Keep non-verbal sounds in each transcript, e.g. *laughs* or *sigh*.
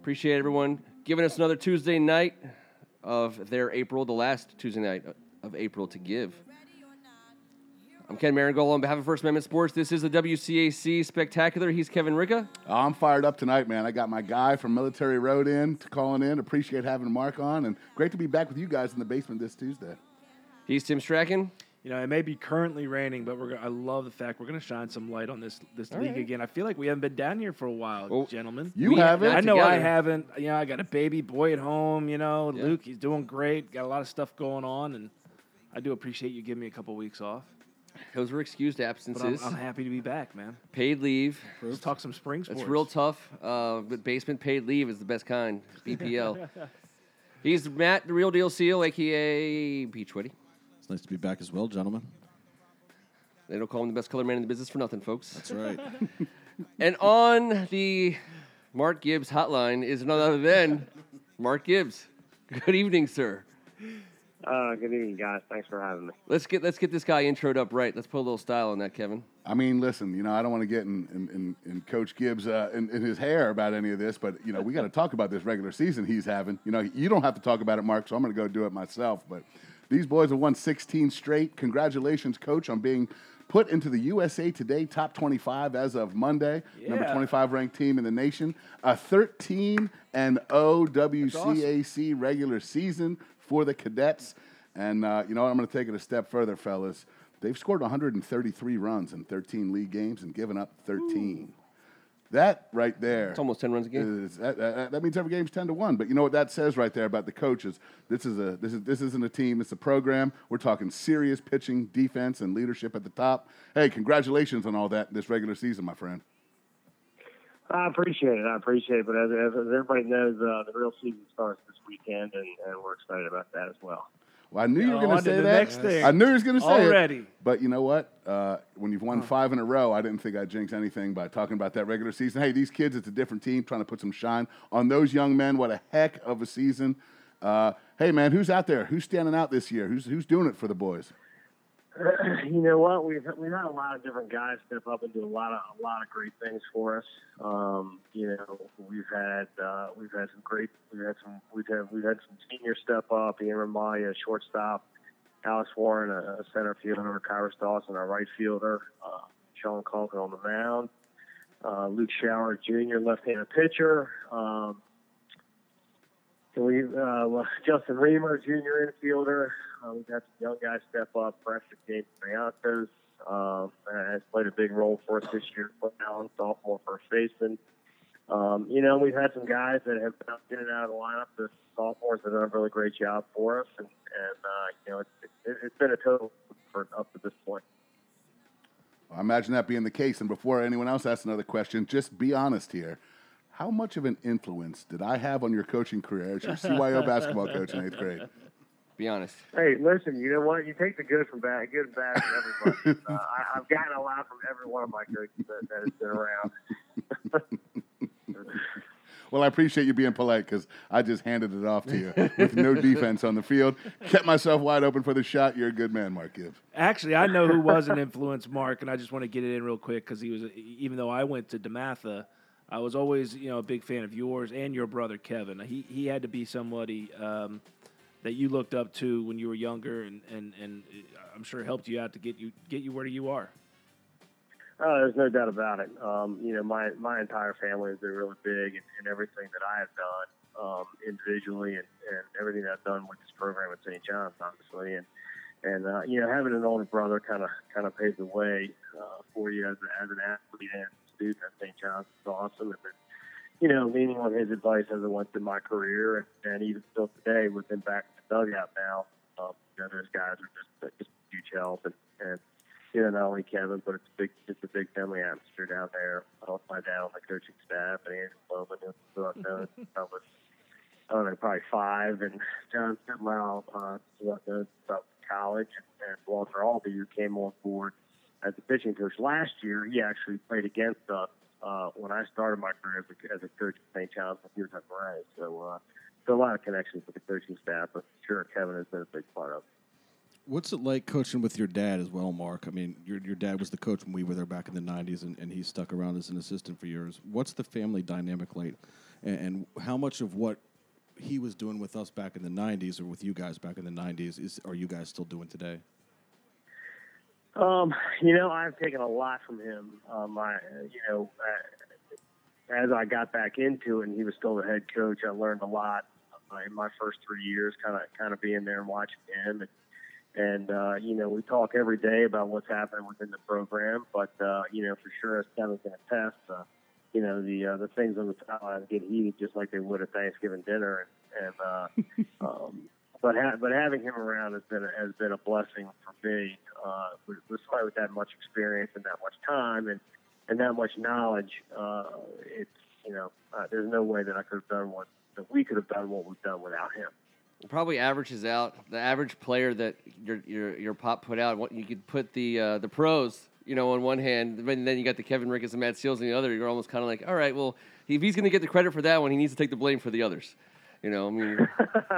Appreciate everyone giving us another Tuesday night of their April, the last Tuesday night of April to give. I'm Ken Marangolo on behalf of First Amendment Sports. This is the WCAC Spectacular. He's Kevin Ricka. Oh, I'm fired up tonight, man. I got my guy from Military Road in to calling in. Appreciate having Mark on, and great to be back with you guys in the basement this Tuesday. He's Tim Strachan. You know, it may be currently raining, but we're. Gonna, I love the fact we're going to shine some light on this this league right. again. I feel like we haven't been down here for a while, Well, gentlemen. You We- haven't? I know I haven't. You know, I got a baby boy at home. You know, Yeah. Luke, he's doing great. Got a lot of stuff going on, and I do appreciate you giving me a couple weeks off. Those were excused But I'm, absences. I'm happy to be back, man. paid leave. Let's talk some spring sports. It's real tough. Uh, but basement paid leave is the best kind. BPL. *laughs* He's Matt, the real deal seal, aka Beachwoody. It's nice to be back as well, gentlemen. They don't call him the best color man in the business for nothing, folks. That's right. *laughs* And on the Mark Gibbs hotline is none other than Mark Gibbs. Good evening, sir. Uh, good evening, guys. Thanks for having me. Let's get let's get this guy introed up right. Let's put a little style on that, Kevin. I mean, listen, you know, I don't want to get in, in, in, in Coach Gibbs uh, in, in his hair about any of this, but you know, we got to talk about this regular season he's having. You know, you don't have to talk about it, Mark, so I'm going to go do it myself. But these boys have won 16 straight. Congratulations, Coach, on being put into the USA Today top 25 as of Monday. Number 25 ranked team in the nation. A 13 and 0 WCAC regular season for the cadets. And uh, you know what? I'm going to take it a step further, fellas. They've scored 133 runs in 13 league games and given up 13. That right there. It's almost ten runs a game. is- that, that- that means every game's 10 to 1. But you know what that says right there about the coaches? This is a this is this isn't a team, it's a program. We're talking serious pitching, defense, and leadership at the top. Hey, congratulations on all that this regular season, my friend. I appreciate it. I appreciate it. But as, as, as everybody knows, uh, the real season starts this weekend, and, and we're excited about that as well. Well, I knew you were going to say that. next thing. I knew he was going to say Already. it. But you know what? Uh, when you've won five in a row, I didn't think I'd jinx anything by talking about that regular season. Hey, these kids, it's a different team trying to put some shine on those young men. What a heck of a season. Uh, hey, man, who's out there? Who's standing out this year? Who's, who's doing it for the boys? *clears throat* you know what? We've we've had a lot of different guys step up and do a lot of a lot of great things for us. Um, you know, we've had uh, we've had some great we've had some we've had we've had some seniors step up. Ian Ramaya, shortstop, Alex Warren, a, a center fielder, Kyros Dawson, a right fielder, uh, Sean Conklin on the mound, uh, Luke Shower Jr., left-handed pitcher. Um, so we uh, *laughs* Justin Reamer, junior infielder. Uh, we've had some young guys step up. Preston James Mayantos um, has played a big role for us this year. Allen, sophomore first baseman. Um, you know, we've had some guys that have bounced in and out of the lineup. The sophomores have done a really great job for us, and, and uh, you know, it's, it, it's been a total for up to this point. I imagine that being the case. And before anyone else asks another question, just be honest here. How much of an influence did I have on your coaching career as your CYO *laughs* basketball coach in eighth grade? Be honest. Hey, listen, you know what? You take the good from bad, good and bad from everybody. *laughs* uh, I, I've gotten a lot from every one of my coaches that, that has been around. *laughs* Well, I appreciate you being polite because I just handed it off to you with no defense on the field. Kept myself wide open for the shot. You're a good man, Mark Gibbs. Actually, I know who was an influence, Mark, and I just want to get it in real quick because he was. Even though I went to DeMatha, I was always, you know, a big fan of yours and your brother Kevin. He he had to be somebody um, that you looked up to when you were younger, and, and and I'm sure helped you out to get you get you where you are. Oh, there's no doubt about it. Um, you know, my my entire family has been really big in, in everything that I have done um, individually and, and everything that I've done with this program at St. John's, obviously. And and uh, you know, having an older brother kind of kind of paved the way uh, for you as, a, as an athlete and student at St. John's is awesome. And then, you know, leaning on his advice as I went through my career, and, and even still today, with him back in the dugout now, um, you know, those guys are just just huge help and. and you know, not only Kevin, but it's a big, it's a big family atmosphere down there. With my dad on the coaching staff, and Andrew Loman, who I've known I was, I don't know, probably five, and John Sidlow, uh, who I've known since I was in college, and, and Walter Albee, who came on board as a pitching coach last year. He actually played against us uh, when I started my career as a, as a coach at St. John's when he was at Moraine. So, uh, so a lot of connections with the coaching staff, but sure, Kevin has been a big part of. What's it like coaching with your dad as well, Mark? I mean, your your dad was the coach when we were there back in the '90s, and, and he stuck around as an assistant for years. What's the family dynamic like, and, and how much of what he was doing with us back in the '90s or with you guys back in the '90s is are you guys still doing today? Um, you know, I've taken a lot from him. Um, I, you know, uh, as I got back into it, and he was still the head coach, I learned a lot uh, in my first three years, kind of, kind of being there and watching him. And, and uh, you know, we talk every day about what's happening within the program. But uh, you know, for sure, as Kevin's going to test, uh, you know, the uh, the things on the sideline get heated just like they would at Thanksgiving dinner, and, and uh, *laughs* um, but ha- but having him around has been a, has been a blessing for me. Uh, with, somebody with that much experience and that much time and and that much knowledge, uh, it's you know, uh, there's no way that I could have done what that we could have done what we've done without him. Probably averages out the average player that your your your pop put out. What you could put the uh, the pros, you know, on one hand, and then you got the Kevin Ricketts and Matt Seals on the other. You're almost kind of like, all right, well, if he's going to get the credit for that one, he needs to take the blame for the others. You know, I mean,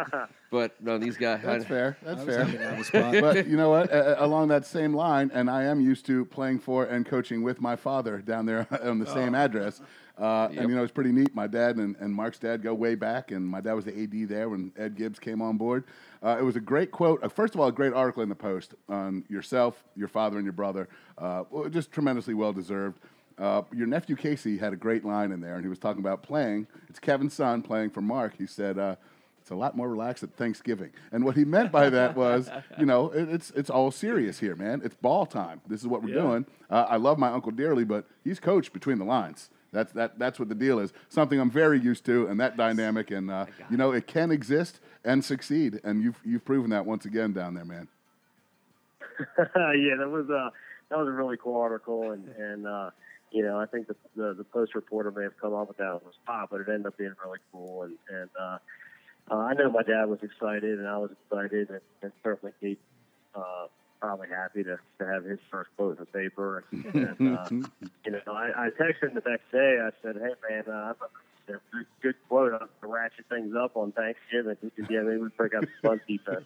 *laughs* but no, these guys. That's fair. That's I fair. having on the spot. but you know what? Uh, along that same line, and I am used to playing for and coaching with my father down there *laughs* on the same address. Uh, Yep. And you know, it's pretty neat. My dad and, and Mark's dad go way back, and my dad was the AD there when Ed Gibbs came on board. Uh, it was a great quote. Uh, first of all, a great article in the Post on yourself, your father, and your brother. Uh, just tremendously well deserved. Uh, your nephew Casey had a great line in there, and he was talking about playing. It's Kevin's son playing for Mark. He said, uh, "It's a lot more relaxed at Thanksgiving." And what he meant by that was, *laughs* you know, it, it's it's all serious here, man. It's ball time. This is what we're Yeah. doing. Uh, I love my uncle dearly, but he's coached between the lines. That's that. That's what the deal is. Something I'm very used to, and that dynamic, and uh, you know, it can exist and succeed, and you've you've proven that once again down there, man. *laughs* yeah, that was uh that was a really cool article, and and uh, you know I think the, the the post reporter may have come up with that on the spot, but it ended up being really cool, and and uh, uh, I know my dad was excited, and I was excited, and, and certainly he uh, probably happy to, to have his first quote in the paper, and, and uh, *laughs* you know I, I texted him the next day. I said, hey man, uh, I'm a- a good, good quote on to ratchet things up on Thanksgiving. He said, yeah, maybe we break out the fun *laughs* defense.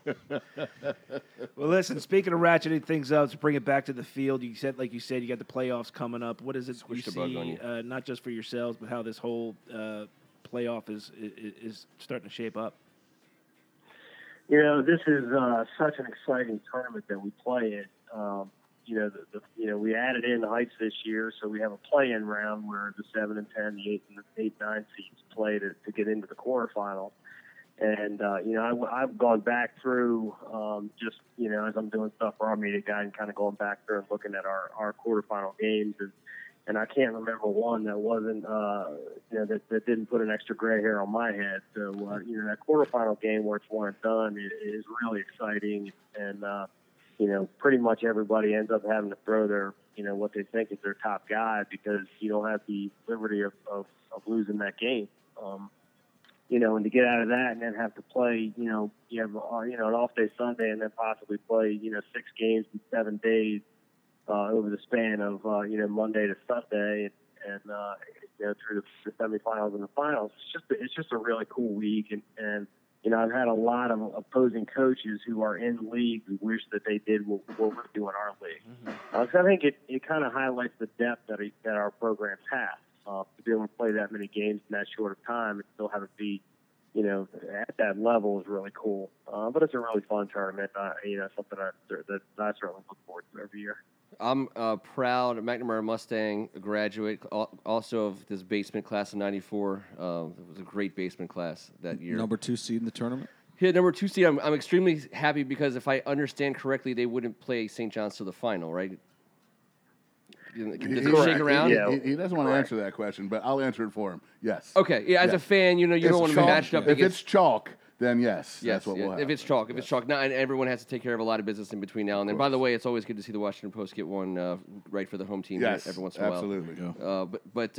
Well, listen. Speaking of ratcheting things up, to bring it back to the field, you said, like you said, you got the playoffs coming up. What is it Squish you the bug on see, you. uh, not just for yourselves, but how this whole uh, playoff is, is is starting to shape up? You know, this is uh, such an exciting tournament that we play in. Um, you know, the, the you know we added in the heights this year, so we have a play-in round where the seven and ten, the eight and eight nine seeds play to, to get into the quarterfinals. And uh, you know, I, I've gone back through um, just you know as I'm doing stuff for our media guide and kind of going back through and looking at our our quarterfinal games and and I can't remember one that wasn't, uh, you know, that, that didn't put an extra gray hair on my head. So, uh, you know, that quarterfinal game where it's one and done is, is really exciting. And, uh, you know, pretty much everybody ends up having to throw their, you know, what they think is their top guy because you don't have the liberty of, of, of losing that game. Um, you know, and to get out of that and then have to play, you know, you have, uh, you know, an off day Sunday and then possibly play, you know, six games in seven days uh, over the span of uh, you know Monday to Sunday and, and uh, you know through the, the semifinals and the finals. It's just it's just a really cool week, and and you know I've had a lot of opposing coaches who are in leagues who wish that they did what, what we're doing in our league. Uh, so I think it, it kind of highlights the depth that, it, that our programs have uh, to be able to play that many games in that short of time and still have it be you know, at that level is really cool. Uh, but it's a really fun tournament. Uh, you know, something I, that I certainly look forward to every year. I'm uh, proud McNamara Mustang graduate, al- also of this basement class of '94. Uh, it was a great basement class that year. Number two seed in the tournament. Yeah, number two seed. I'm, I'm extremely happy because if I understand correctly, they wouldn't play St. John's to the final, right? Does He- it he- shake around? Yeah. He, he doesn't want to answer that question, but I'll answer it for him. Yes. Okay, yeah. As Yeah. a fan, you know, you It's don't want to be chalk- matched up If against. it's chalk, then yes, Yes, that's what yeah, have. if it's chalk, if it's chalk. Now, and everyone has to take care of a lot of business in between now and then. By the way, it's always good to see the Washington Post get one uh, right for the home team Yes, every once in a while. absolutely. You Uh, but but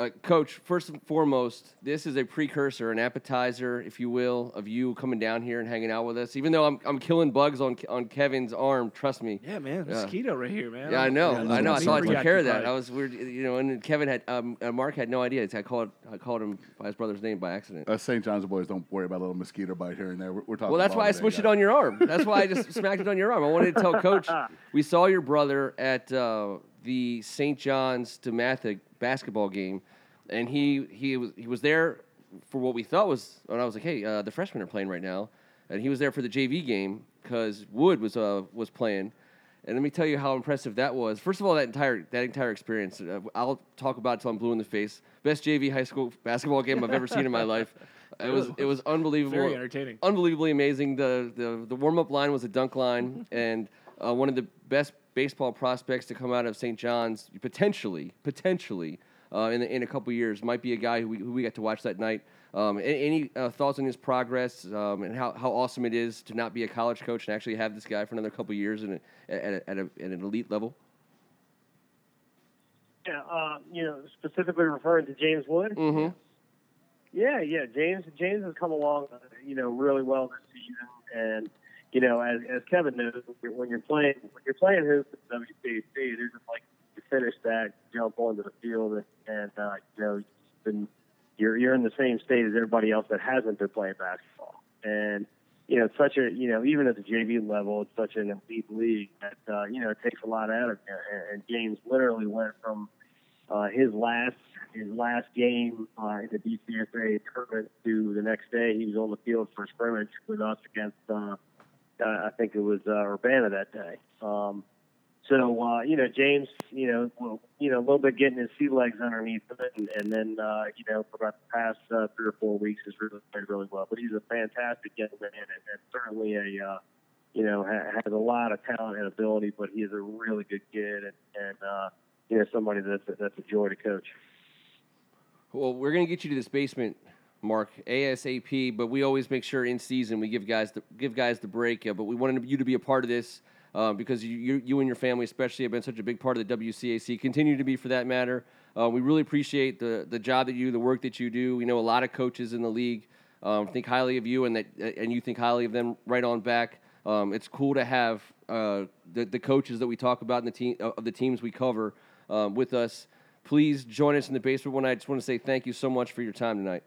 uh, Uh, Coach, first and foremost, this is a precursor, an appetizer, if you will, of you coming down here and hanging out with us. Even though I'm, I'm killing bugs on on Kevin's arm, trust me. Yeah, man, Yeah. mosquito right here, man. Yeah, I know. Yeah, I know. I me thought I took care of that. I was weird, you know. And Kevin had, um, uh, Mark had no idea. I called, I called him by his brother's name by accident. Us St. John's boys don't worry about a little mosquito bite here and there. We're, we're talking. Well, that's why I today, smushed it on your arm. That's why I just *laughs* smacked it on your arm. I wanted to tell Coach, *laughs* we saw your brother at uh, the St. John's DeMatha basketball game, and he he was he was there for what we thought was. And I was like, hey, uh, the freshmen are playing right now, and he was there for the JV game because Wood was uh, was playing. And let me tell you how impressive that was. First of all, that entire that entire experience. Uh, I'll talk about it till I'm blue in the face. Best JV high school basketball game I've ever seen in my life. It was it was unbelievable Very entertaining. unbelievably amazing. The the, the warm up line was a dunk line, and uh, one of the best baseball prospects to come out of St. John's potentially potentially uh, in the, in a couple years might be a guy who we, who we got to watch that night. Um, any uh, thoughts on his progress um, and how, how awesome it is to not be a college coach and actually have this guy for another couple years in a, at, a, at, a, at an elite level? Yeah, uh, you know, specifically referring to James Wood. Mm-hmm. Yeah, yeah. James James has come along, uh, you know, really well this season, and you know, as, as Kevin knows, when you're, playing when you're playing hoops at WCAC, it isn't like you finish that, jump onto the field, and, uh, you know, been you're you're in the same state as everybody else that hasn't been playing basketball, and you know, it's such a you know, even at the JV level, it's such an elite league that uh, you know it takes a lot out of you. And, and James literally went from uh, his last his last game uh, in the DCSA tournament to the next day he was on the field for scrimmage with us against uh, uh, I think it was uh, Urbana that day. Um, so uh, you know James, you know, well, you know a little bit getting his sea legs underneath him, and, and then uh, you know for about the past uh, three or four weeks has really played really well. But he's a fantastic young man, and, and certainly a uh, you know ha- has a lot of talent and ability. But he is a really good kid, and, and uh, you know somebody that's a, that's a joy to coach. Well, we're gonna get you to this basement, Mark, ASAP. But we always make sure in season we give guys the give guys the break. Uh, but we wanted you to be a part of this uh, because you, you and your family especially have been such a big part of the WCAC. Continue to be for that matter. Uh, we really appreciate the the job that you, the work that you do. We know a lot of coaches in the league um, think highly of you, and that and you think highly of them right on back. Um, it's cool to have uh, the the coaches that we talk about in the team of the teams we cover with us. Please join us in the basement one. I just want to say thank you so much for your time tonight.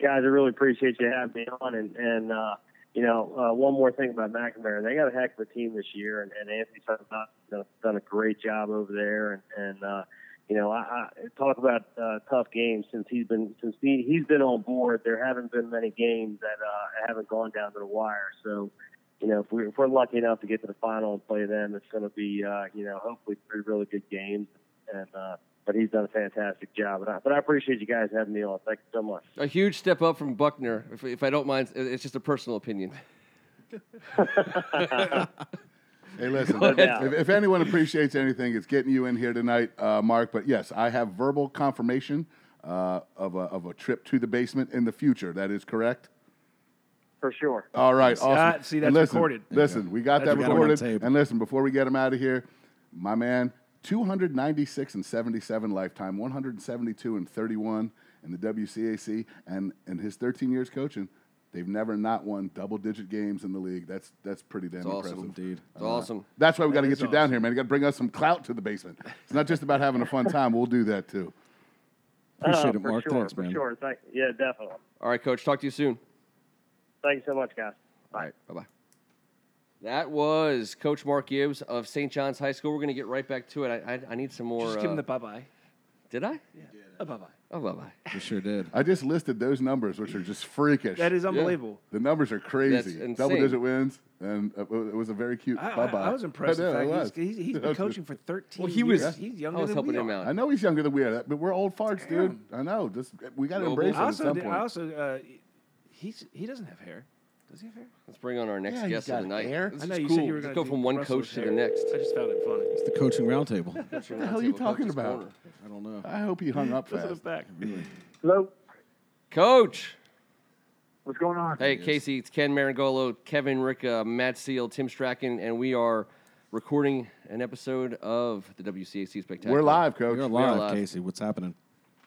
Guys, I really appreciate you having me on. And, and uh, you know, uh, one more thing about McNamara, they got a heck of a team this year, and, and Anthony Sutton done, done a great job over there. And, and uh, you know, I, I talk about uh, tough games since he's been since he, he's been on board. There haven't been many games that uh, haven't gone down to the wire. So. You know, if, we, if we're lucky enough to get to the final and play them, it's going to be, uh, you know, hopefully three really good games. And uh, but he's done a fantastic job. But I, but I appreciate you guys having me on. Thank you so much. A huge step up from Buckner, if, if I don't mind. It's just a personal opinion. *laughs* Hey, listen. If, if anyone appreciates anything, it's getting you in here tonight, uh, Mark. But yes, I have verbal confirmation uh, of a of a trip to the basement in the future. That is correct. For sure. All right, awesome. Ah, see, And that's listen, recorded. Listen, we got That's that recorded. We got it on recorded. tape. And listen, before we get him out of here, my man, 296 and 77 lifetime, 172 and 31 in the WCAC, and in his 13 years coaching, they've never not won double digit games in the league. That's that's pretty damn It's awesome. impressive. Indeed. It's awesome. That's why we got to get you down here, man. You got to bring us some clout to the basement. It's not just about having a fun time. We'll do that too. Appreciate Uh, it, Mark. Sure, Thanks, for man. sure. Thank, yeah, definitely. All right, Coach. Talk to you soon. Thank you so much, guys. All right. Bye bye. That was Coach Mark Gibbs of St. John's High School. We're going to get right back to it. I, I, I need some more. Just give him uh, the bye bye. did I? A bye bye. Oh, bye bye. You sure did. I just listed those numbers, which are just freakish. That is unbelievable. The numbers are crazy. insane. Double digit wins, and uh, it was a very cute I, bye I, bye. I was impressed. I know, with it the was. fact he's, he's, he's been coaching for 13 Well, he was- years. He's younger I was than helping we him are. out. I know he's younger than we are, but we're old farts, dude. I know. Just we got to Noble. embrace it I at also, some did, point. I also uh, he's he doesn't have hair. Does he have hair? Let's bring on our next Yeah, he's guest of got the night. hair. This I know is you cool. said you were Let's going go to from one Russell's coach to the hair. next. I just found it funny. It's the coaching roundtable. what the hell are you talking about? I don't know. I hope he hung up Look at fast. the back. Hello. Coach. What's going on? Hey, Casey, it's Ken Marangolo, Kevin Rick, uh, Matt Seal, Tim Strachan, and we are recording an episode of the WCAC Spectacular. We're live, coach. You're We are live. Casey. What's happening?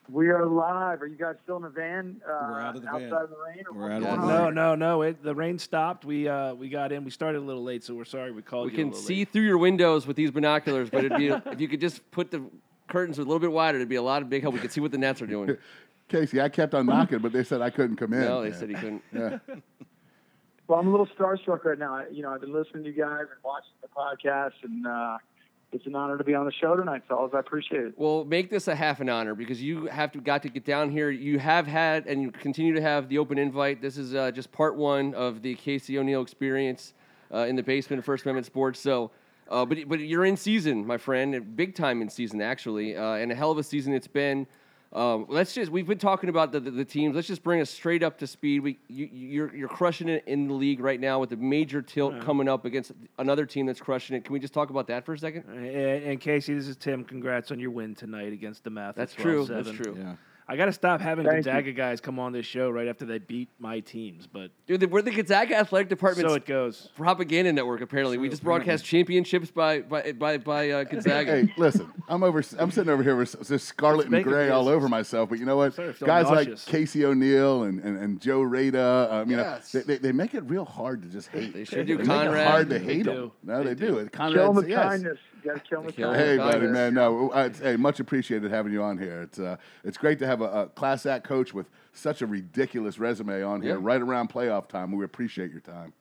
We are live. Are you guys still in the van? Uh, We're out of the outside van. of the rain? or We're out of the on? van. No, no, no. It, the rain stopped. We uh, we got in. We started a little late, so we're sorry we called We you. a can little see late. through your windows with these binoculars, but it'd be if you could just put the curtains a little bit wider, it'd be a lot of big help. We could see what the Nets are doing. *laughs* Casey, I kept on knocking, but they said I couldn't come in. No, they Yeah. said he couldn't. Yeah. Well, I'm a little starstruck right now. You know, I've been listening to you guys and watching the podcast, and uh, it's an honor to be on the show tonight, fellas. I appreciate it. Well, make this a half an honor because you have to got to get down here. You have had and you continue to have the open invite. This is uh, just part one of the Casey O'Neill experience uh, in the basement of First Amendment Sports. So, uh, but but you're in season, my friend, big time in season actually, uh, and a hell of a season it's been. Um, let's just we've been talking about the, the, the teams. Let's just bring us straight up to speed. We you, you're you're crushing it in the league right now with the major tilt coming up against another team that's crushing it. Can we just talk about that for a second? And, and Casey, this is Tim. Congrats on your win tonight against DeMatha. That's true. That's true. Yeah. I got to stop having Thank Gonzaga guys come on this show right after they beat my teams, but Dude, we're the Gonzaga Athletic department. so it goes. propaganda network. Apparently, we just broadcast championships by by by, by uh, Gonzaga. Hey, listen, I'm over. I'm sitting over here with s- this scarlet and gray all over myself. But you know what? Sorry, Guys nauseous. like Casey O'Neill and, and, and Joe Rada, um, you Yes. know, they, they, they make it real hard to just hate. They sure do. They make it Conrad. hard to They hate do. them. No, they, They do. do. It. Kill them Conrad, with yes. kindness. You got to kill them with kill 'em kindness. Hey, buddy, man. No, it's, hey, much appreciated having you on here. It's uh, it's great to have a, a class act coach with such a ridiculous resume on here Yeah. right around playoff time. We appreciate your time.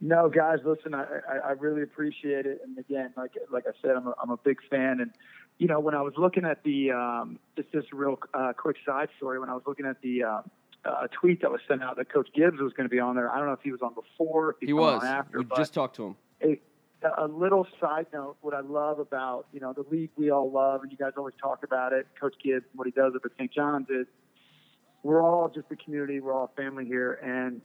No, guys, listen, I, I, I really appreciate it. And again, like like I said, I'm a, I'm a big fan. And you know, when I was looking at the um, just just a real uh, quick side story, when I was looking at the uh, uh, tweet that was sent out that Coach Gibbs was going to be on there. I don't know if he was on before, if He come was. on after, we but just talked to him. a, a little side note, what I love about, you know, the league we all love, and you guys always talk about it, Coach Gibbs, what he does up at St. John's is we're all just a community, we're all a family here, and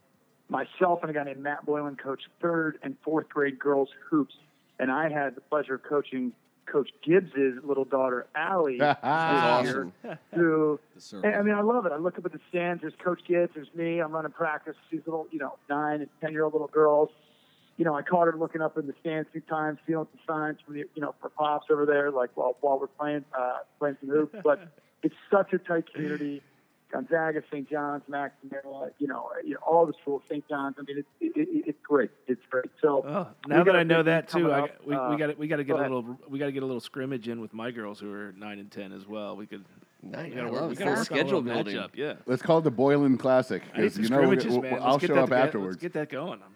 myself and a guy named Matt Boylan coach third and fourth grade girls hoops, and I had the pleasure of coaching Coach Gibbs's little daughter, Allie, *laughs* That's this awesome. year through The circle. and, I mean, I love it. I look up at the stands. There's Coach Gibbs. There's me. I'm running practice. These little, you know, nine and ten year old little girls. You know, I caught her looking up in the stands a few times, feeling some signs from the, you know, for pops over there, like while while we're playing uh, playing some hoops. But *laughs* it's such a tight community. Gonzaga, St. John's, Maximilla, you know, you know, all the schools, St. John's. I mean, it's it, it, it's great. It's great. So Oh, now that I know that too, I, we Uh, we got we got to get go a ahead. little we got to get a little scrimmage in with my girls who are nine and ten as well. We could. Nice. We I gotta work, we it. gotta work a schedule little building. matchup, Yeah. Let's call it the Boylan Classic. I need 'cause some you know, we'll scrimmages, man. we'll- Let's I'll get show that up together. afterwards. Let's get that going. I'm-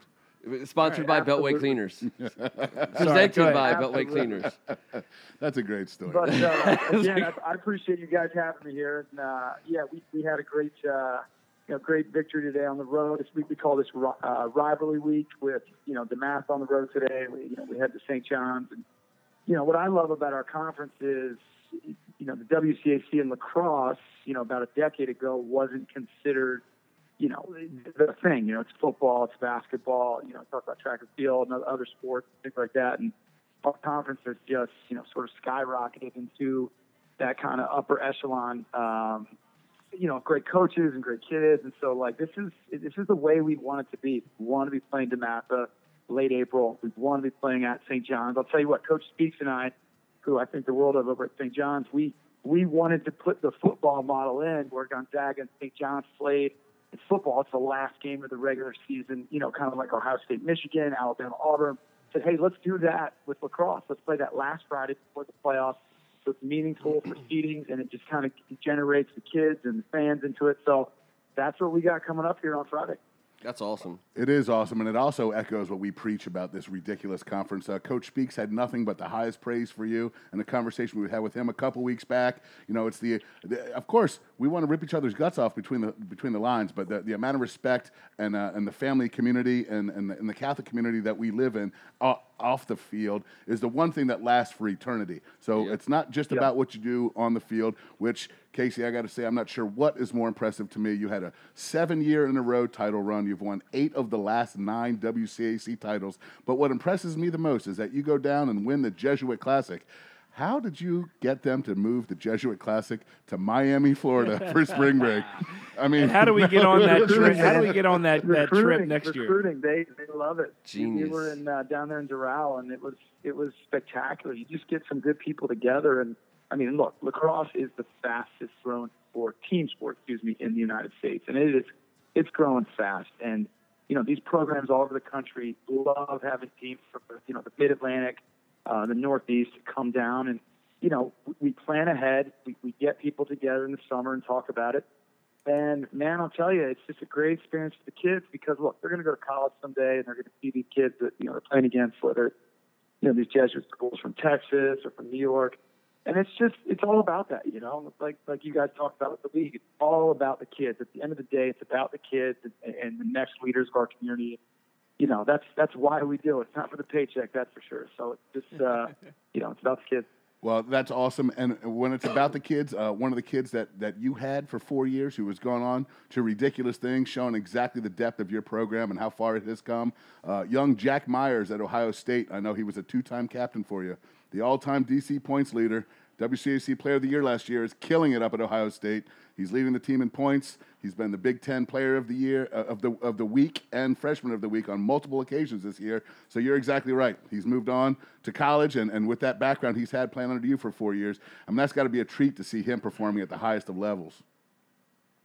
Sponsored All right, by Beltway. Cleaners. *laughs* Presented go by ahead. Beltway Cleaners. That's a great story. But uh, *laughs* again, I, I appreciate you guys having me here. And uh, yeah, we, we had a great uh, you know great victory today on the road. It's, we, we call this uh, rivalry week with you know DeMatha on the road today. We, you know we had the St. John's, and you know what I love about our conference is you know the WCAC in lacrosse. You know about a decade ago wasn't considered you know the thing. You know it's football, it's basketball. You know talk about track and field and other sports, things like that, and our conference has just you know sort of skyrocketed into that kind of upper echelon. Um, you know, great coaches and great kids, and so like this is this is the way we want it to be. We want to be playing DeMatha late April. We want to be playing at St. John's. I'll tell you what, Coach Speaks and I, who I think the world of over at St. John's, we we wanted to put the football model in where Gonzaga and St. John's played. It's football. It's the last game of the regular season. You know, kind of like Ohio State, Michigan, Alabama, Auburn. Said, hey, let's do that with lacrosse. Let's play that last Friday before the playoffs. So it's meaningful *clears throat* for seedings, and it just kind of generates the kids and the fans into it. So that's what we got coming up here on Friday. That's awesome. It is awesome, and it also echoes what we preach about this ridiculous conference. Uh, Coach Speaks had nothing but the highest praise for you, and the conversation we had with him a couple weeks back. You know, it's the, the of course we want to rip each other's guts off between the between the lines, but the, the amount of respect and uh, and the family community and and the, and the Catholic community that we live in uh, off the field is the one thing that lasts for eternity. So it's not just about what you do on the field, which Casey, I got to say, I'm not sure what is more impressive to me. You had a seven year in a row title run. You've won eight of the last nine WCAC titles. But what impresses me the most is that you go down and win the Jesuit Classic. How did you get them to move the Jesuit Classic to Miami, Florida *laughs* for spring break? I mean, And how do we get on that trip? How do we get on that, that trip recruiting, next year? recruiting, They they love it. We- We were in uh, down there in Doral, and it was it was spectacular. You just get some good people together, and I mean, look, lacrosse is the fastest growing sport, team sport, excuse me, in the United States, and it is it's growing fast. And you know, these programs all over the country love having teams from you know the Mid Atlantic, uh, the Northeast come down, and you know we plan ahead. We, we get people together in the summer and talk about it. And man, I'll tell you, it's just a great experience for the kids because look, they're going to go to college someday, and they're going to see these kids that you know they're playing against, whether you know these Jesuit schools from Texas or from New York and it's just it's all about that, you know. Like like you guys talked about with the league, it's all about the kids. At the end of the day, it's about the kids and, and the next leaders of our community. You know, that's that's why we do it. It's not for the paycheck, that's for sure. So it's just uh, *laughs* you know, it's about the kids. Well, that's awesome. And when it's about the kids, uh, one of the kids that, that you had for four years who has gone on to ridiculous things, showing exactly the depth of your program and how far it has come. Uh, young Jack Myers at Ohio State. I know he was a two time captain for you the all time DC points leader, WCAC Player of the Year last year, is killing it up at Ohio State. He's leading the team in points. He's been the Big Ten Player of the Year uh, of the of the week and Freshman of the Week on multiple occasions this year. So you're exactly right. He's moved on to college, and, and with that background he's had playing under you for four years, I mean that's got to be a treat to see him performing at the highest of levels.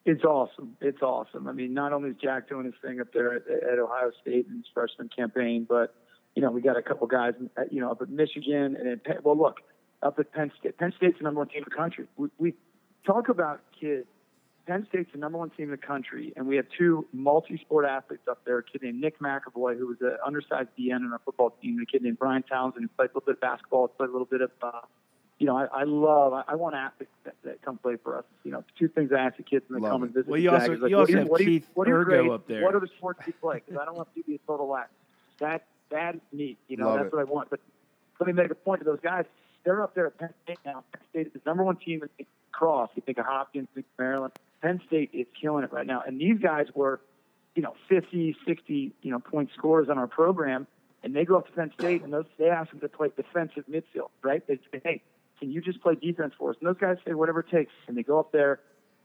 It's awesome. It's awesome. I mean, not only is Jack doing his thing up there at, at Ohio State in his freshman campaign, but you know, we got a couple guys, you know, up at Michigan and well, look, up at Penn State. Penn State's the number one team in the country. We, we talk about kids. Penn State's the number one team in the country, and we have two multi-sport athletes up there. A kid named Nick McAvoy, who was an undersized DN in our football team, and a kid named Brian Townsend, who played a little bit of basketball, played a little bit of, uh, you know, I, I love. I, I want athletes that, that come play for us. You know, two things I ask the kids when they Love come it. and visit. Well, you also- like, you also have what do Keith what Ergo grades? up there. What other sports do you play? Because I don't want to be a total lack. That that is neat. You know, Love that's it. what I want. But let me make a point to those guys. They're up there at Penn State now. Penn State is the number one team in cross. You think of Hopkins, think of Maryland. Penn State is killing it right now. And these guys were, you know, 50, 60, you know, point scorers on our program. And they go up to Penn State and those they ask them to play defensive midfield, right? They say, hey, can you just play defense for us? And those guys say whatever it takes. And they go up there.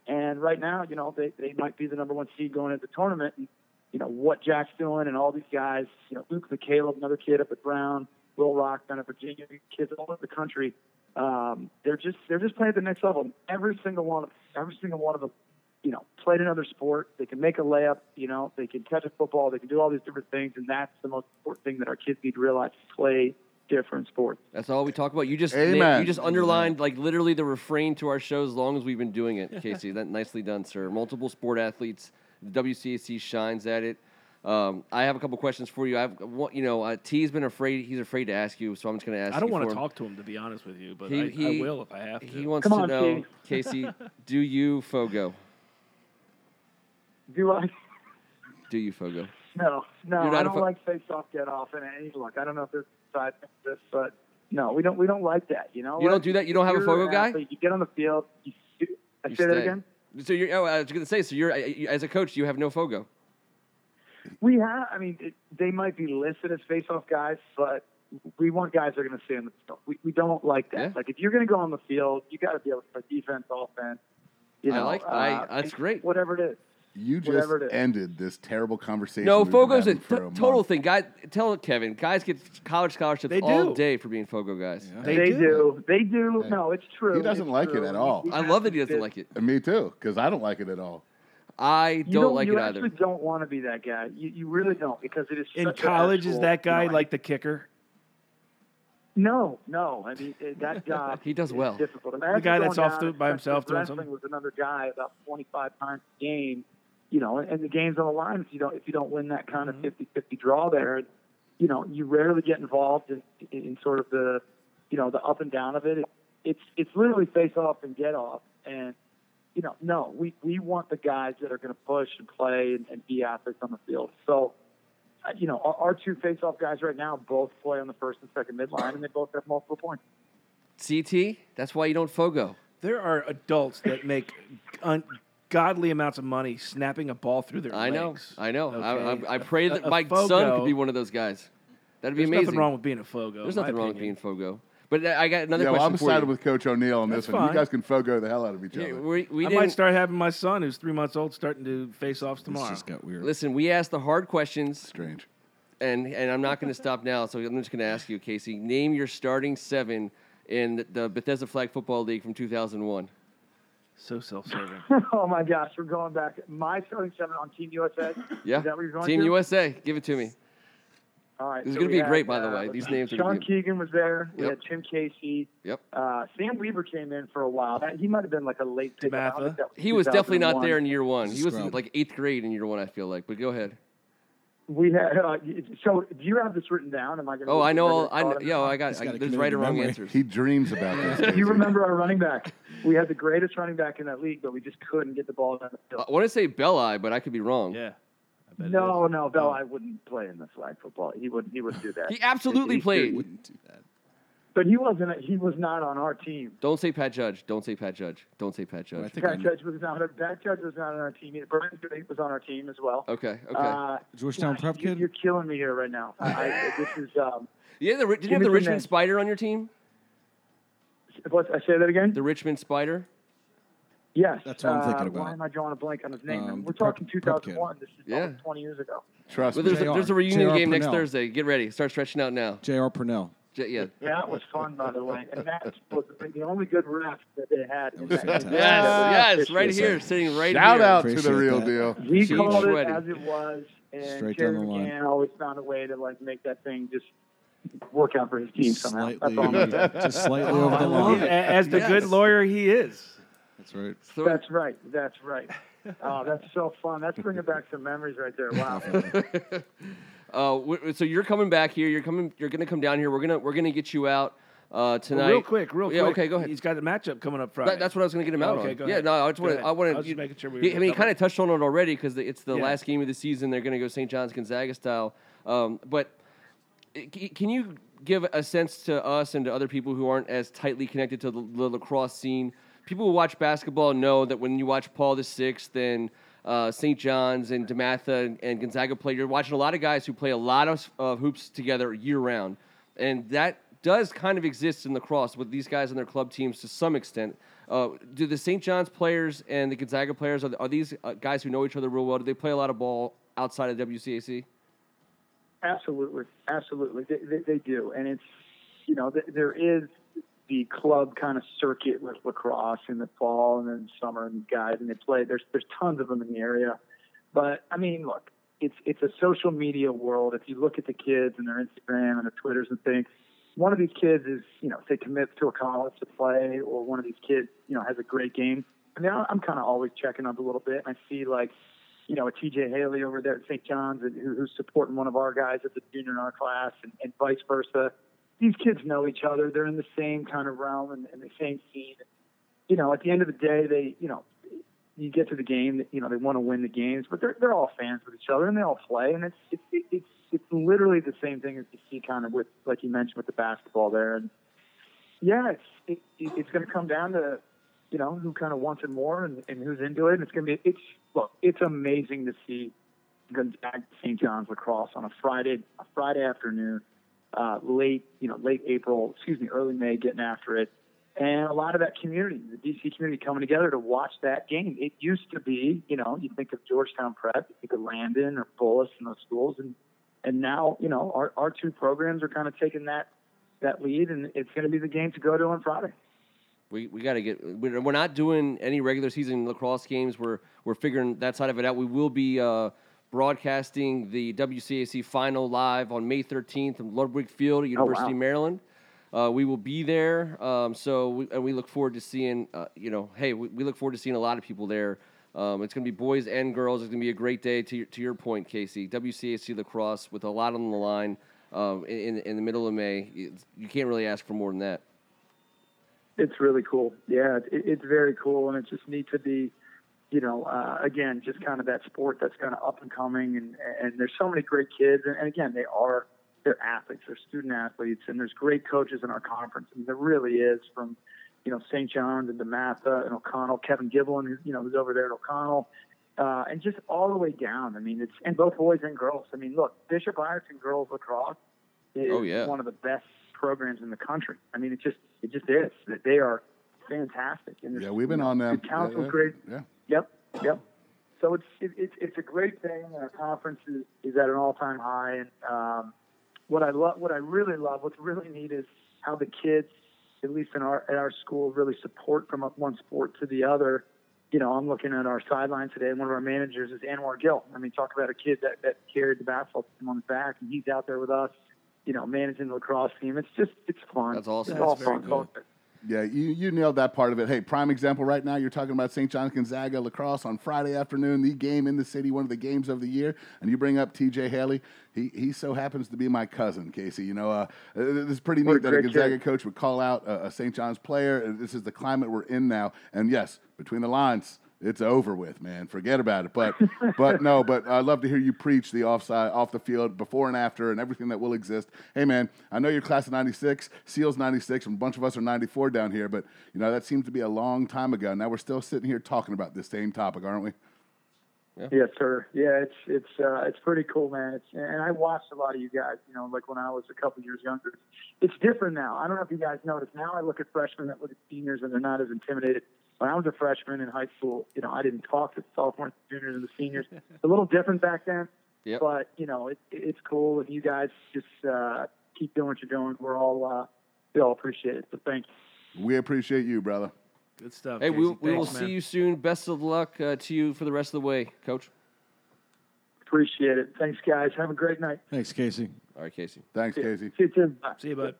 And right now, you know, they, they might be the number one seed going into the tournament. And, you know, what Jack's doing and all these guys, you know, Luke McCaleb, another kid up at Brown, Will Rock down at Virginia, kids all over the country. Um, they're just they're just playing at the next level. Every single one of every single one of them, you know, played another sport. They can make a layup, you know, they can catch a football, they can do all these different things, and that's the most important thing that our kids need to realize: play different sports. That's all we talk about. You just Amen. you just underlined like literally the refrain to our show as long as we've been doing it, Casey. *laughs* that nicely done, sir. Multiple sport athletes. The WCAC shines at it. Um, I have a couple questions for you. I've you know uh, T's been afraid. He's afraid to ask you, so I'm just going to ask. I don't want to talk to him to be honest with you, but He- I, he- I will if I have to. He wants Come to on, know, *laughs* Casey, *laughs* do you Fogo? Do I? Do you Fogo? No, no, You're not I a don't fo- like face off, get off, and any look. I don't know if there's a side to this, but no, we don't. We don't like that. You know, You what? don't do that? You don't have a Fogo guy? athlete, You get on the field. You, I You say that again. So you're. Oh, I was going to say. So you're as a coach, you have no Fogo. We have. I mean, it, they might be listed as face-off guys, but we want guys that are going to stay on the field. We, we don't like that. Yeah. Like if you're going to go on the field, you got to be able to play defense, offense. You I know, like- I- uh, that's great. Whatever it is. You just Whatever it is. ended this terrible conversation. No, Fogo's a having t- for a total thing. Guys, tell Kevin, guys get college scholarships They all do. day for being Fogo guys. They They, do. do. They do. Hey, No, it's true. he doesn't It's like it at all. We I love that he doesn't fit- like it. And me too, because I don't like it at all. I You don't, like you it actually don't want to be that guy. You, you really don't because it is In such a college, is that guy you know, like the kicker? No, no. I mean that *laughs* job. He does well. Difficult. The guy that's off down to- by himself doing something? with another guy about 25 times a game. You know, and the game's on the line if you don't if you don't win that kind of Mm-hmm. 50-50 draw there. You know, you rarely get involved in, in sort of the, you know, the up and down of it. it it's it's literally face off and get off. And you know, no, we we want the guys that are going to push and play and, and be athletes on the field. So uh, you know, our, our two face-off guys right now both play on the first and second midline, and they both have multiple points. CT, that's why you don't Fogo. There are adults that make ungodly amounts of money snapping a ball through their I know. legs. I know. Okay? I, I, I pray that a my son could be one of those guys. That'd be amazing. There's nothing wrong with being a fogo. There's nothing wrong with opinion. being Fogo. But I got another yeah, well, question I'm for sided you. with Coach O'Neill on this That's one. You fine. guys can fogo the hell out of each Yeah, other. we, we I didn't might start having my son, who's three months old, starting to face offs This tomorrow. just got weird. listen. We asked the hard questions, Strange. and and I'm not going to stop now. So I'm just going to ask you, Casey. Name your starting seven in the Bethesda Flag Football League from 2001? So self-serving. *laughs* oh my gosh, we're going back. My starting seven on Team USA. Yeah. Is that what you're going Team to? USA, give it to me. All right. This is so gonna we be great, had, by the uh, way. These names are Sean be- Keegan was there. We had Tim Casey. Yep. Uh, Sam Weaver came in for a while. That, he might have been like a late pick. I don't think DeMatha. that He was definitely not there in year one. He was in like eighth grade in year one, I feel like. But go ahead. We had. Uh, so, do you have this written down? Am I going? Oh, I know. I know, yeah, I got. He's I, there's right or wrong memory. answers. He dreams about this. Do *laughs* you remember our running back? We had the greatest running back in that league, but we just couldn't get the ball down the field. I want to say Belli, but I could be wrong. yeah. I bet No, is. no, Bell, I wouldn't play in the flag football. He wouldn't. He wouldn't do that. He absolutely He- he- played. Wouldn't do that. But he wasn't. He was not on our team. Don't say Pat Judge. Don't say Pat Judge. Don't say Pat Well, I Judge. think I Pat Judge was not. Pat Judge was not on our team. either. Brian Drake was on our team as well. Okay. Okay. Uh, Georgetown gosh, prep you, kid? You're killing me here right now. I, I, *laughs* this is. Um, yeah. The, did you have the Richmond. Spider on your team? what? I say that again. The Richmond Spider. Yes. That's what I'm thinking uh, about. Why am I drawing a blank on his name? Um, We're the prep- talking prep 2001. This is Yeah. 20 years ago. Trust Well, me. there's a, there's a reunion JR game next Thursday. Get ready. Start stretching out now. J.R. Purnell. J- yeah. Yeah, *laughs* that was fun, by the way. And that was the only good ref that they had. That was that- fantastic. Yes. Yes. Right here, sitting right Shout here. out to the real that. deal. We Cheap called it sweaty. as it was, and Straight Jerry down the line. McCann always found a way to like make that thing just work out for his team somehow. That's Slightly, all I'm just slightly over the line. As the good lawyer he is. That's right. So- That's right. That's right. Oh, that's so fun. That's bringing back some memories right there. Wow. Uh, so you're coming back here. You're coming. You're gonna come down here. We're gonna we're gonna get you out uh, tonight. Well, real quick, real quick. Yeah, okay, go ahead. He's got a matchup coming up Friday. That, that's what I was going to get him out Okay, on. go yeah, ahead. no, I just Go wanted. I wanted. I was just making sure we He, I mean, he kind of touched on it already because it's the Yeah. last game of the season. They're going to go St. John's Gonzaga style. Um, but can you give a sense to us and to other people who aren't as tightly connected to the, the lacrosse scene? People who watch basketball know that when you watch Paul the Sixth and uh, St. John's and DeMatha and, and Gonzaga play, you're watching a lot of guys who play a lot of uh, hoops together year round, and that does kind of exist in lacrosse with these guys and their club teams to some extent. Uh, do the St. John's players and the Gonzaga players are, are these uh, guys who know each other real well? Do they play a lot of ball outside of WCAC? Absolutely, absolutely, they, they, they do, and it's you know th- there is the club kind of circuit with lacrosse in the fall and then summer and guys and they play. There's there's tons of them in the area, but I mean, look, it's it's a social media world. If you look at the kids and their Instagram and their Twitters and things, one of these kids is you know say commits to a college to play, or one of these kids you know has a great game. I mean, I'm kind of always checking up a little bit, and I see like you know, a TJ Haley over there at St. John's and who, who's supporting one of our guys at the junior in our class and, and vice versa. These kids know each other. They're in the same kind of realm and, and the same scene. You know, at the end of the day, they, you know, you get to the game, you know, they want to win the games, but they're, they're all fans with each other and they all play. And it's, it's, it's, it's literally the same thing as you see kind of with, like you mentioned with the basketball there. And yeah, it's, it, it's going to come down to, you know, who kind of wants it more and, and who's into it. And it's going to be, it's, look, it's amazing to see Gonzaga St. John's lacrosse on a Friday, a Friday afternoon, uh, late, you know, late April, excuse me, early May, getting after it. And a lot of that community, the DC community coming together to watch that game. It used to be, you know, you think of Georgetown Prep, you think of Landon or Bullis and those schools. And, and now, you know, our, our two programs are kind of taking that, that lead and it's going to be the game to go to on Friday. We, we got to get. We're not doing any regular season lacrosse games. We're we're figuring that side of it out. We will be uh, broadcasting the WCAC final live on May 13th from Ludwig Field at University of Maryland. Uh, we will be there. Um, so we, and we look forward to seeing. Uh, you know, hey, we, we look forward to seeing a lot of people there. Um, it's going to be boys and girls. It's going to be a great day. To your, to your point, Casey, WCAC lacrosse with a lot on the line um, in in the middle of May. You can't really ask for more than that. It's really cool. Yeah, it, it's very cool, and it's just neat to be, you know, uh, again, just kind of that sport that's kind of up and coming, and and there's so many great kids, and, and again, they are they're athletes, they're student athletes, and there's great coaches in our conference. I mean, there really is from, you know, St. John's and DeMatha and O'Connell, Kevin Giblin, who you know who's over there at O'Connell. Uh, and just all the way down. I mean, it's and both boys and girls. I mean, look, Bishop Ireton girls lacrosse is Oh, yeah. one of the best programs in the country. I mean, it just it just is. That they are fantastic. And Yeah, we've been on them. Good Counsel, Yeah, yeah, great. Yeah. Yep, yep. So it's it, it's it's a great thing. Our conference is, is at an all time high, and um, what I love, what I really love, what's really neat is how the kids at least in our at our school, really support from one sport to the other. You know, I'm looking at our sideline today, and one of our managers is Anwar Gill. I mean, talk about a kid that, that carried the basketball team on his back, and he's out there with us, you know, managing the lacrosse team. It's just, it's fun. That's awesome. It's all That's very fun. cool. Yeah, you, you nailed that part of it. Hey, prime example right now, you're talking about St. John's Gonzaga lacrosse on Friday afternoon, the game in the city, one of the games of the year, and you bring up TJ Haley. He, he so happens to be my cousin, Casey. You know, uh, this is pretty neat that a Gonzaga kid. coach would call out a, a St. John's player. This is the climate we're in now. And yes, between the lines, it's over with, man. Forget about it. But but no, but I love to hear you preach the offside, off the field, before and after, and everything that will exist. Hey, man, I know you're class of '96, Seals '96, and a bunch of us are '94 down here. But you know that seems to be a long time ago. Now we're still sitting here talking about this same topic, aren't we? Yes, sir. Yeah, it's it's uh, it's pretty cool, man. It's and I watched a lot of you guys. You know, like when I was a couple years younger. It's different now. I don't know if you guys noticed. Now I look at freshmen that look at seniors and they're not as intimidated. When I was a freshman in high school, you know, I didn't talk to the sophomores, juniors, and the seniors. It's a little different back then. Yep. But you know, it, it's cool, and you guys just uh, keep doing what you're doing. We're all uh, we all appreciate it. So thank you. We appreciate you, brother. Good stuff. Hey, we, Casey. we will Thanks, see man. you soon. Best of luck uh, to you for the rest of the way, Coach. Appreciate it. Thanks, guys. Have a great night. Thanks, Casey. All right, Casey. Thanks, Casey. See you soon. Bye. See you, bud.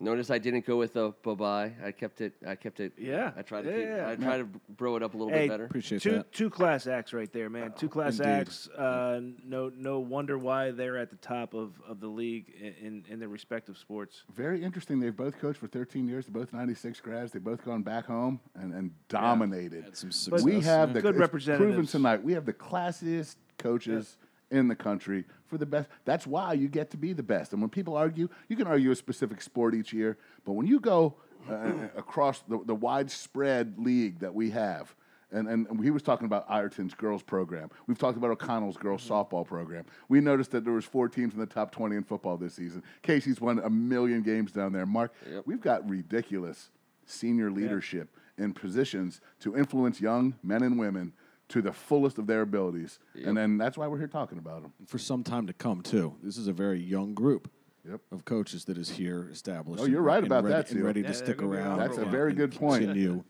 Notice I didn't go with a bye bye. I kept it. I kept it. Yeah. I tried to Yeah, keep. yeah. I tried to bro it up a little Hey, bit better. Appreciate two that. two class acts right there, man. Two class Indeed. acts. Uh, no no wonder why they're at the top of, of the league in, in, in their respective sports. Very interesting. They've both coached for 13 years. They're both 96 grads. They've both gone back home and, and dominated. Had some But- success. we have the Good it's representatives. proven tonight. We have the classiest coaches in the country for the best. That's why you get to be the best. And when people argue, you can argue a specific sport each year, but when you go uh, across the, the widespread league that we have. And, and he was talking about Ireton's girls program. We've talked about O'Connell's girls softball program. We noticed that there was four teams in the top 20 in football this season. Casey's won a million games down there. Mark, Yep. we've got ridiculous senior leadership in positions to influence young men and women to the fullest of their abilities. And then that's why we're here talking about them. for some time to come too. This is a very young group Yep. of coaches that is here established. Oh, you're and- right and about ready, that, and ready Yeah, to stick around. around That's a very and good point. Continue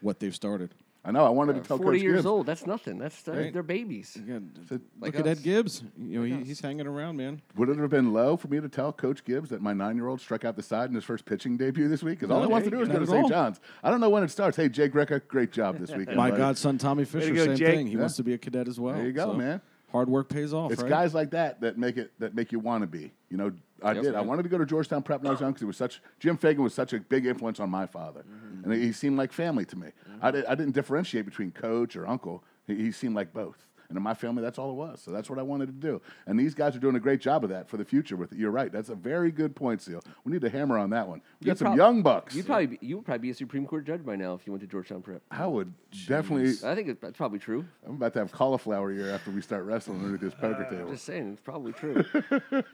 what they've started. I know. I wanted to tell Forty Coach years Gibbs. old. That's nothing. That's uh, Right. they're babies. Again, So- Like look at us. Ed Gibbs. You know, he, he's hanging around, man. Would it have been low for me to tell Coach Gibbs that my nine-year-old struck out the side in his first pitching debut this week? Because all No, he wants to do is not go to at St. all. John's. I don't know when it starts. Hey, Jay Greca, great job this weekend. My buddy. godson Tommy Fisher, go, same Jake. thing. He Yeah. wants to be a cadet as well. There you go, So, man. Hard work pays off. It's right? guys like that that make it that make you want to be. You know, I Yep. did. I wanted to go to Georgetown Prep when I was young because it was such. Jim Fegan was such a big influence on my father, Mm-hmm. and he seemed like family to me. I, did, I didn't differentiate between coach or uncle. He, he seemed like both. And in my family, that's all it was. So that's what I wanted to do. And these guys are doing a great job of that for the future. With it. You're right. That's a very good point, Seal. We need to hammer on that one. We got You'd some young bucks. You'd probably be, you would probably be a Supreme Court judge by now if you went to Georgetown Prep. I would definitely. I think it- that's probably true. I'm about to have cauliflower year after we start wrestling under this poker uh, table. I'm Just saying, it's probably true.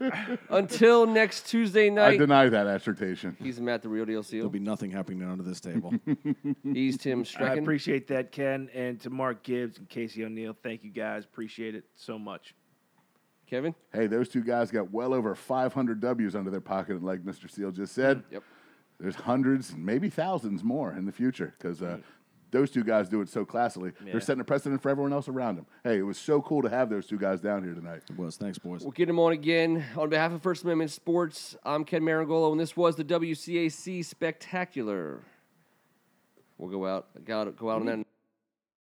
*laughs* Until next Tuesday night. I deny that assertion. he's Matt the Real Deal Seal. There'll be nothing happening under this table. *laughs* He's Tim I appreciate that, Ken, and to Mark Gibbs and Casey O'Neill. Thank you guys. Appreciate it so much. Kevin. Hey, those two guys got well over 500 W's under their pocket, and like Mr. Seal just said. Yep. There's hundreds, maybe thousands more in the future because uh, those two guys do it so classily. Yeah. They're setting a precedent for everyone else around them. Hey, it was so cool to have those two guys down here tonight. it was. Thanks, boys. We'll get them on again. On behalf of First Amendment Sports, I'm Ken Marangolo, and this was the WCAC Spectacular. We'll go out, go out, go out on that.